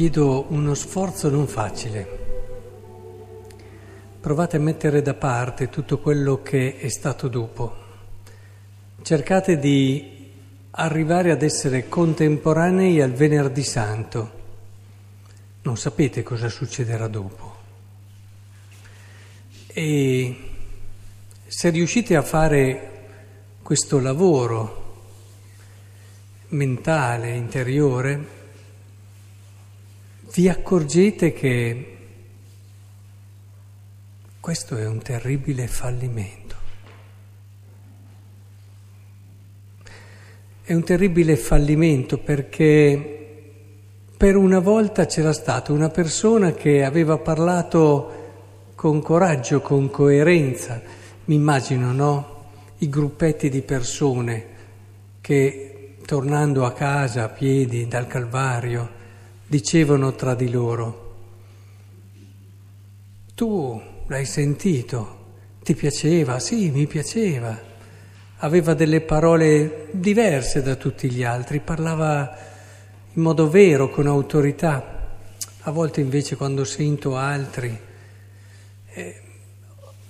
chiedo uno sforzo non facile. Provate a mettere da parte tutto quello che è stato dopo. Cercate di arrivare ad essere contemporanei al venerdì santo. Non sapete cosa succederà dopo. E se riuscite a fare questo lavoro mentale, interiore, vi accorgete che questo è un terribile fallimento. È un terribile fallimento perché per una volta c'era stata una persona che aveva parlato con coraggio, con coerenza. Mi immagino, no? I gruppetti di persone che tornando a casa a piedi dal Calvario, dicevano tra di loro, tu l'hai sentito, ti piaceva? Sì, mi piaceva. Aveva delle parole diverse da tutti gli altri, parlava in modo vero, con autorità. A volte invece quando sento altri, eh,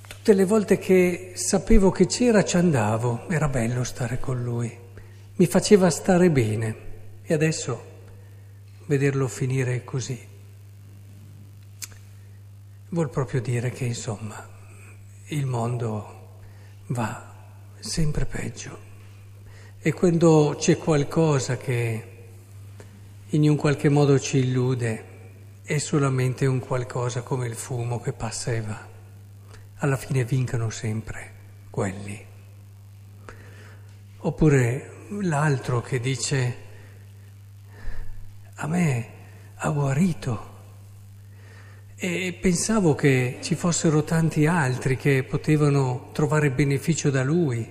tutte le volte che sapevo che c'era ci andavo, era bello stare con lui mi faceva stare bene e adesso vederlo finire così vuol proprio dire che insomma il mondo va sempre peggio e quando c'è qualcosa che in un qualche modo ci illude è solamente un qualcosa come il fumo che passa e va. Alla fine vincono sempre quelli. Oppure l'altro che dice a me ha guarito e pensavo che ci fossero tanti altri che potevano trovare beneficio da lui.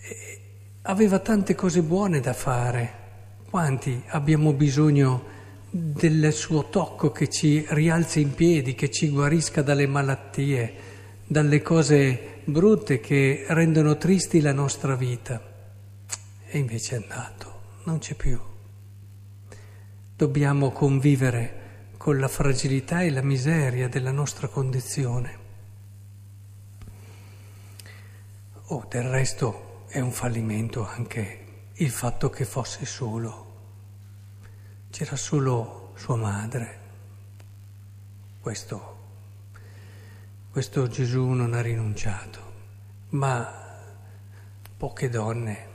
E aveva tante cose buone da fare. Quanti abbiamo bisogno del suo tocco che ci rialzi in piedi, che ci guarisca dalle malattie, dalle cose brutte che rendono tristi la nostra vita. E invece è andato, non c'è più. Dobbiamo convivere con la fragilità e la miseria della nostra condizione. Oh, del resto è un fallimento anche il fatto che fosse solo. C'era solo sua madre. Questo questo Gesù non ha rinunciato, ma poche donne,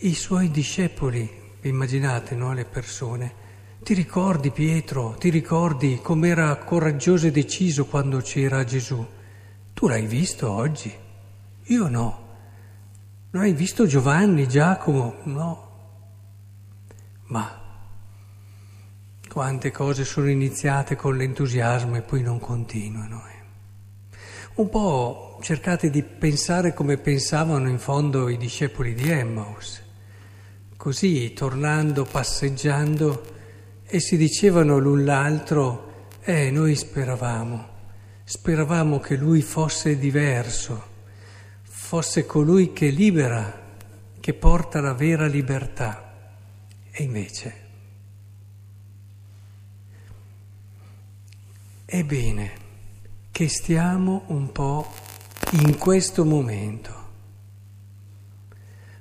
i suoi discepoli, immaginate no, le persone, ti ricordi Pietro, ti ricordi com'era coraggioso e deciso quando c'era Gesù? Tu l'hai visto oggi? Io no. Non hai visto Giovanni, Giacomo? No. Ma quante cose sono iniziate con l'entusiasmo e poi non continuano. Eh? Un po' cercate di pensare come pensavano in fondo i discepoli di Emmaus. Così, tornando, passeggiando, essi dicevano l'un l'altro, eh, noi speravamo, speravamo che lui fosse diverso, fosse colui che libera, che porta la vera libertà. E invece... Ebbene, che stiamo un po' in questo momento.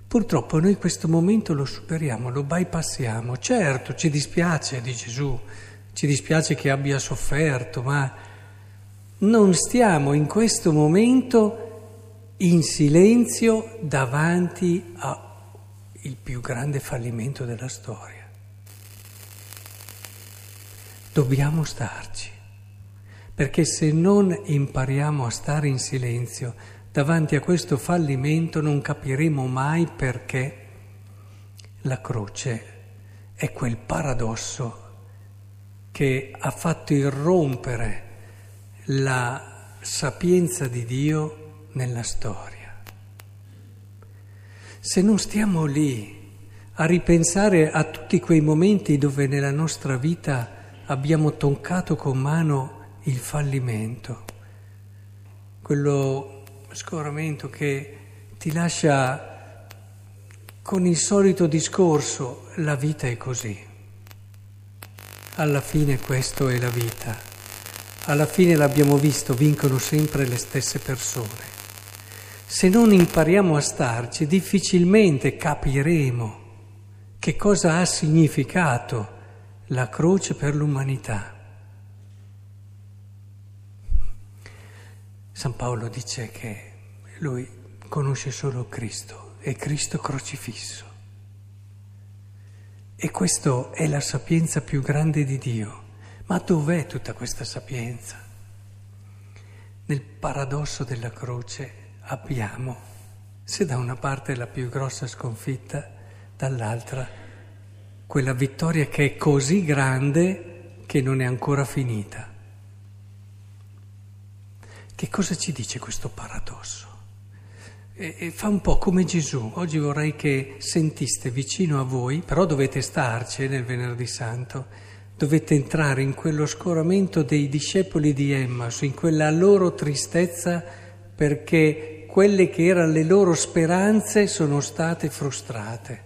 Purtroppo noi questo momento lo superiamo, lo bypassiamo. Certo, ci dispiace di Gesù, ci dispiace che abbia sofferto, ma non stiamo in questo momento in silenzio davanti al più grande fallimento della storia. Dobbiamo starci perché se non impariamo a stare in silenzio davanti a questo fallimento non capiremo mai perché la croce è quel paradosso che ha fatto irrompere la sapienza di Dio nella storia. Se non stiamo lì a ripensare a tutti quei momenti dove nella nostra vita abbiamo toccato con mano il fallimento, quello scoramento che ti lascia con il solito discorso, la vita è così, alla fine questo è la vita. Alla fine l'abbiamo visto, vincono sempre le stesse persone. Se non impariamo a starci, difficilmente capiremo che cosa ha significato la croce per l'umanità. San Paolo dice che lui conosce solo Cristo e Cristo crocifisso. E questa è la sapienza più grande di Dio. Ma dov'è tutta questa sapienza? Nel paradosso della croce abbiamo, se da una parte la più grossa sconfitta, dall'altra quella vittoria che è così grande che non è ancora finita. Che cosa ci dice questo paradosso? E, e fa un po' come Gesù. Oggi vorrei che sentiste vicino a voi, però dovete starci nel venerdì santo, dovete entrare in quello scoramento dei discepoli di Emmaus, in quella loro tristezza perché quelle che erano le loro speranze sono state frustrate.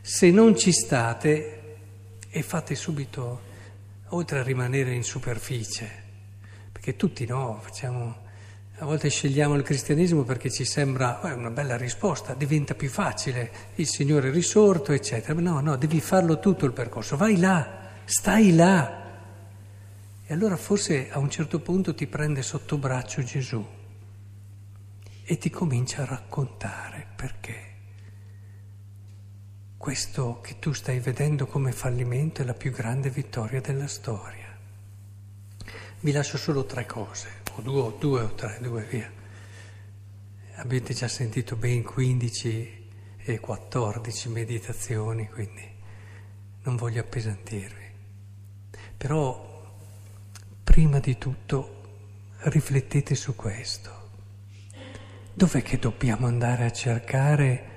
Se non ci state e fate subito, oltre a rimanere in superficie, perché tutti no, facciamo, a volte scegliamo il cristianesimo perché ci sembra eh, una bella risposta, diventa più facile, il Signore è risorto, eccetera. No, no, devi farlo tutto il percorso, vai là, stai là. E allora forse a un certo punto ti prende sotto braccio Gesù e ti comincia a raccontare perché questo che tu stai vedendo come fallimento è la più grande vittoria della storia. Vi lascio solo tre cose, o due, due o tre, due via. Avete già sentito ben 15 e 14 meditazioni, quindi non voglio appesantirvi. Però, prima di tutto, riflettete su questo. Dov'è che dobbiamo andare a cercare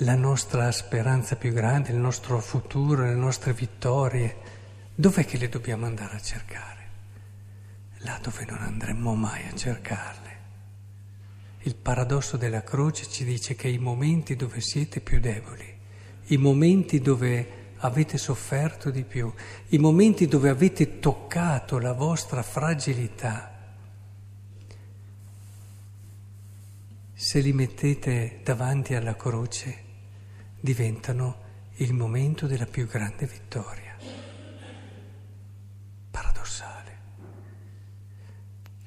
la nostra speranza più grande, il nostro futuro, le nostre vittorie? Dov'è che le dobbiamo andare a cercare? Là dove non andremmo mai a cercarle. Il paradosso della croce ci dice che i momenti dove siete più deboli, i momenti dove avete sofferto di più, i momenti dove avete toccato la vostra fragilità, se li mettete davanti alla croce, diventano il momento della più grande vittoria.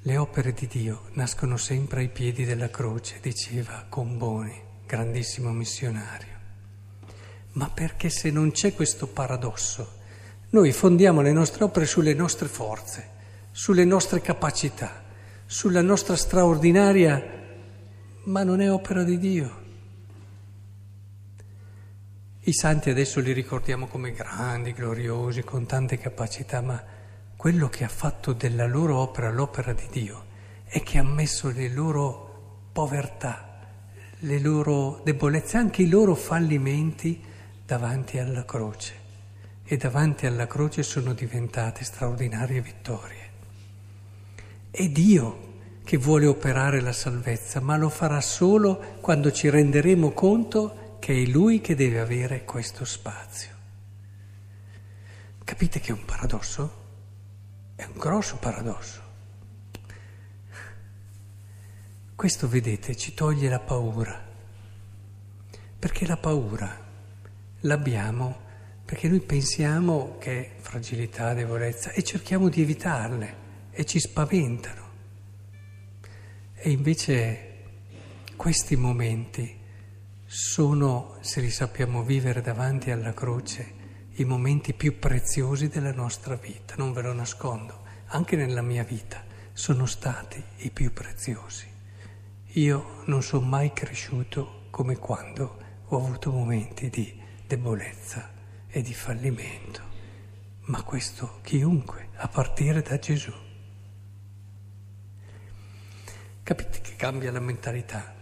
Le opere di Dio nascono sempre ai piedi della croce, diceva Comboni, grandissimo missionario. Ma perché se non c'è questo paradosso, noi fondiamo le nostre opere sulle nostre forze, sulle nostre capacità, sulla nostra straordinaria, ma non è opera di Dio. I santi adesso li ricordiamo come grandi, gloriosi, con tante capacità, ma quello che ha fatto della loro opera l'opera di Dio è che ha messo le loro povertà, le loro debolezze, anche i loro fallimenti davanti alla croce e davanti alla croce sono diventate straordinarie vittorie. È Dio che vuole operare la salvezza, ma lo farà solo quando ci renderemo conto che è Lui che deve avere questo spazio. Capite che è un paradosso? È un grosso paradosso. Questo, vedete, ci toglie la paura, perché la paura l'abbiamo perché noi pensiamo che è fragilità, debolezza e cerchiamo di evitarle e ci spaventano. E invece questi momenti sono, se li sappiamo vivere davanti alla croce, i momenti più preziosi della nostra vita, non ve lo nascondo, anche nella mia vita sono stati i più preziosi. Io non sono mai cresciuto come quando ho avuto momenti di debolezza e di fallimento, ma questo chiunque, a partire da Gesù. Capite che cambia la mentalità,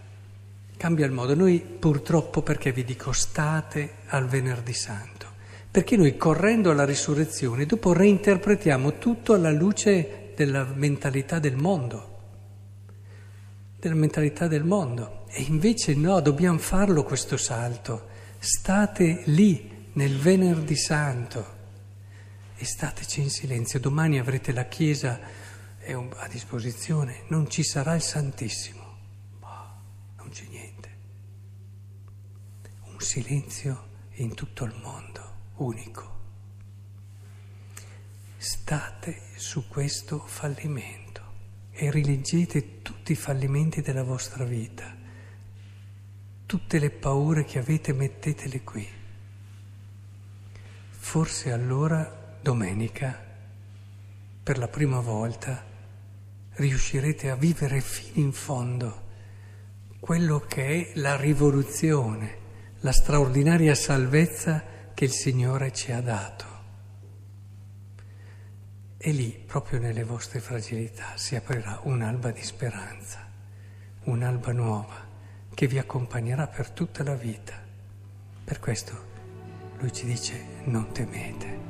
cambia il modo. Noi purtroppo, perché vi dico, state al venerdì santo perché noi correndo alla risurrezione dopo reinterpretiamo tutto alla luce della mentalità del mondo, della mentalità del mondo. E invece no, dobbiamo farlo questo salto. State lì nel venerdì santo e stateci in silenzio. Domani avrete la Chiesa a disposizione, non ci sarà il Santissimo. Boh, non c'è niente. Un silenzio in tutto il mondo, unico. State su questo fallimento e rileggete tutti i fallimenti della vostra vita, tutte le paure che avete mettetele qui. Forse allora domenica, per la prima volta, riuscirete a vivere fino in fondo quello che è la rivoluzione, la straordinaria salvezza che il Signore ci ha dato. E lì, proprio nelle vostre fragilità, si aprirà un'alba di speranza, un'alba nuova che vi accompagnerà per tutta la vita. Per questo lui ci dice non temete.